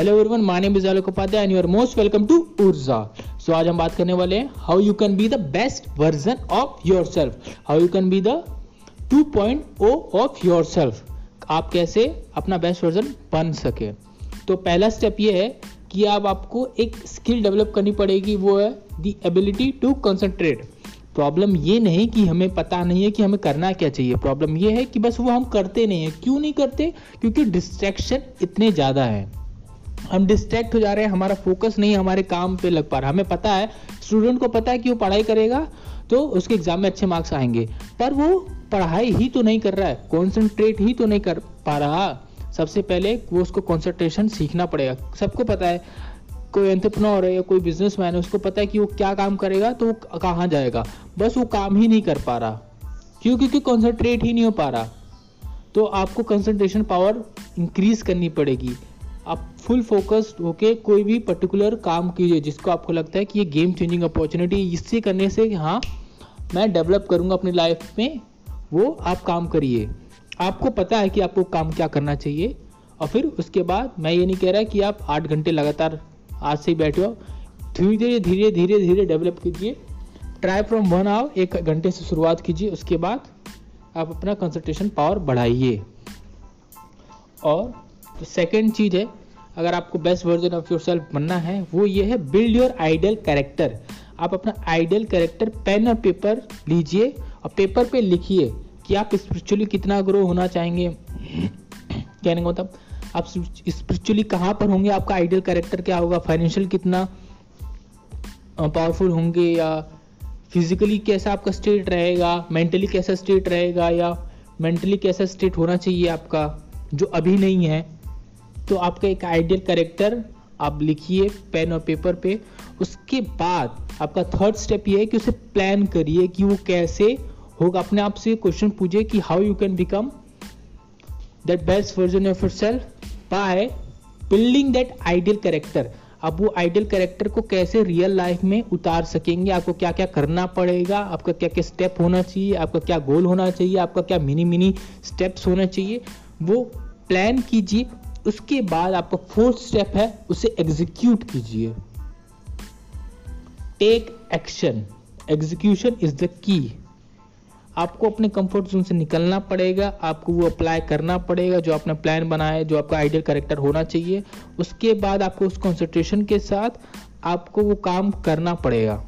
Hello everyone my name is Alok Upadhyay and you are most welcome to Urja so आज हम बात करने वाले हैं how you can be the best version of yourself how you can be the 2.0 of yourself आप कैसे अपना best version बन सके? तो पहला स्टेप ये है कि आप आपको एक स्किल डेवलप करनी पड़ेगी, वो है the ability to concentrate problem ये नहीं कि हमें पता नहीं है कि हमें करना क्या चाहिए. प्रॉब्लम ये है कि बस वो हम करते नहीं है. क्यों नहीं करते? क्योंकि डिस्ट्रैक्शन इतने ज़्यादा है. हम डिस्ट्रैक्ट हो जा रहे हैं, हमारा फोकस नहीं हमारे काम पे लग पा रहा। हमें पता है स्टूडेंट को पता है कि वो पढ़ाई करेगा तो उसके एग्ज़ाम में अच्छे मार्क्स आएँगे। पर वो पढ़ाई ही तो नहीं कर रहा है कॉन्सेंट्रेट ही तो नहीं कर पा रहा। सबसे पहले वो उसको कॉन्सेंट्रेशन सीखना पड़ेगा। सबको पता है, कोई एंटरप्रनोर है या कोई बिजनेसमैन है, उसको पता है कि वो क्या काम करेगा तो वो कहाँ जाएगा। बस वो काम ही नहीं कर पा रहा, क्यों? क्योंकि कॉन्सेंट्रेट ही नहीं हो पा रहा। तो आपको कंसंट्रेशन पावर इंक्रीज करनी पड़ेगी। आप फुल फोकस्ड होके कोई भी पर्टिकुलर काम कीजिए, जिसको आपको लगता है कि ये गेम चेंजिंग अपॉर्चुनिटी इससे करने से हाँ मैं डेवलप करूँगा अपनी लाइफ में, वो आप काम करिए। आपको पता है कि आपको काम क्या करना चाहिए, और फिर उसके बाद मैं ये नहीं कह रहा कि आप आठ घंटे लगातार आज से ही बैठे हो। धीरे धीरे धीरे धीरे धीरे डेवलप कीजिए। ट्राई फ्रॉम वन आवर एक घंटे से शुरुआत कीजिए, उसके बाद आप अपना कंसंट्रेशन पावर बढ़ाइए। और सेकेंड चीज़ है, अगर आपको best version of your self बनना है, वो ये है बिल्ड योर आइडियल कैरेक्टर आप अपना आइडियल कैरेक्टर पेन और पेपर लीजिए और पेपर पे लिखिए कि आप स्पिरिचुअली कितना ग्रो होना चाहेंगे। कहने का मतलब आप स्पिरिचुअली कहाँ पर होंगे? आपका आइडियल कैरेक्टर क्या होगा? फाइनेंशियल कितना पावरफुल होंगे या फिजिकली कैसा आपका स्टेट रहेगा? मेंटली कैसा स्टेट रहेगा या मेंटली कैसा स्टेट होना चाहिए आपका, जो अभी नहीं है? तो आपका एक आइडियल कैरेक्टर आप लिखिए पेन और पेपर पे। उसके बाद आपका थर्ड स्टेप ये है कि उसे प्लान करिए कि वो कैसे होगा। अपने आप से क्वेश्चन पूछिए कि how you can become that best version of your self by building that ideal character अब वो आइडियल कैरेक्टर को कैसे रियल लाइफ में उतार सकेंगे? आपको क्या क्या करना पड़ेगा? आपका क्या क्या स्टेप होना चाहिए? आपका क्या गोल होना चाहिए? आपका क्या मिनी मिनी स्टेप्स होना चाहिए? वो प्लान कीजिए। उसके बाद आपका फोर्थ स्टेप है, उसे एग्जीक्यूट कीजिए। Take action execution is the key आपको अपने कंफर्ट जोन से निकलना पड़ेगा, आपको वो अप्लाई करना पड़ेगा, जो आपने प्लान बनाया जो आपका आइडियल करेक्टर होना चाहिए। उसके बाद आपको उस कॉन्सेंट्रेशन के साथ आपको वो काम करना पड़ेगा।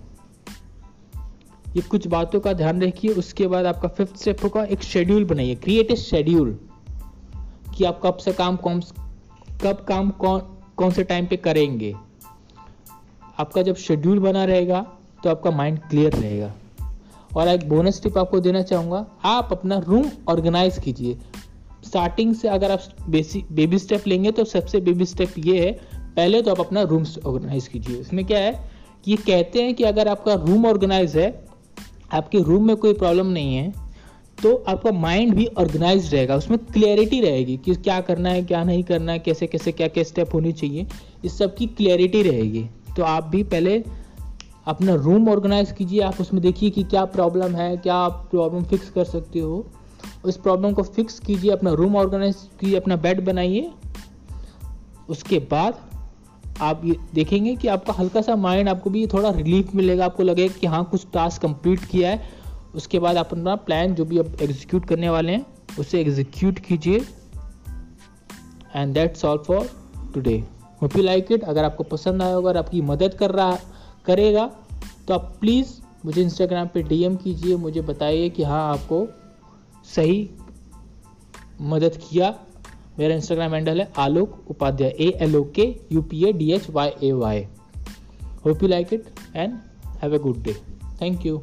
ये कुछ बातों का ध्यान रखिए, उसके बाद आपका फिफ्थ स्टेप होगा, एक शेड्यूल बनाइए। क्रिएट ए शेड्यूल कि आप कब से काम कौन कब काम कौन कौन से टाइम पे करेंगे? आपका जब शेड्यूल बना रहेगा तो आपका माइंड क्लियर रहेगा। और एक बोनस टिप आपको देना चाहूँगा, आप अपना रूम ऑर्गेनाइज कीजिए। स्टार्टिंग से अगर आप बेसिक बेबी स्टेप लेंगे तो सबसे बेबी स्टेप ये है, पहले तो आप अपना रूम ऑर्गेनाइज कीजिए। इसमें क्या है कि ये कहते हैं कि अगर आपका रूम ऑर्गेनाइज है, आपके रूम में कोई प्रॉब्लम नहीं है तो आपका माइंड भी ऑर्गेनाइज रहेगा, उसमें क्लियरिटी रहेगी कि क्या करना है, क्या नहीं करना है, कैसे कैसे, क्या क्या स्टेप होनी चाहिए, इस सब की क्लियरिटी रहेगी। तो आप भी पहले अपना रूम ऑर्गेनाइज कीजिए, आप उसमें देखिए कि क्या प्रॉब्लम है, क्या आप प्रॉब्लम फिक्स कर सकते हो। उस प्रॉब्लम को फिक्स कीजिए, अपना रूम ऑर्गेनाइज कीजिए, अपना बेड बनाइए। उसके बाद आप ये देखेंगे कि आपका हल्का सा माइंड आपको भी थोड़ा रिलीफ मिलेगा, आपको लगेगा कि हाँ कुछ टास्क कंप्लीट किया है। उसके बाद आप अपना प्लान जो भी आप एग्जीक्यूट करने वाले हैं, उसे एग्जीक्यूट कीजिए। And that's all for today hope you like it अगर आपको पसंद आया अगर आपकी मदद कर रहा, करेगा तो आप प्लीज़ मुझे इंस्टाग्राम पे डीएम कीजिए, मुझे बताइए कि हाँ आपको सही मदद किया। मेरा इंस्टाग्राम हैंडल है आलोक Upadhyay A L O K U P A D H Y A Y hope you like it and have a good day thank you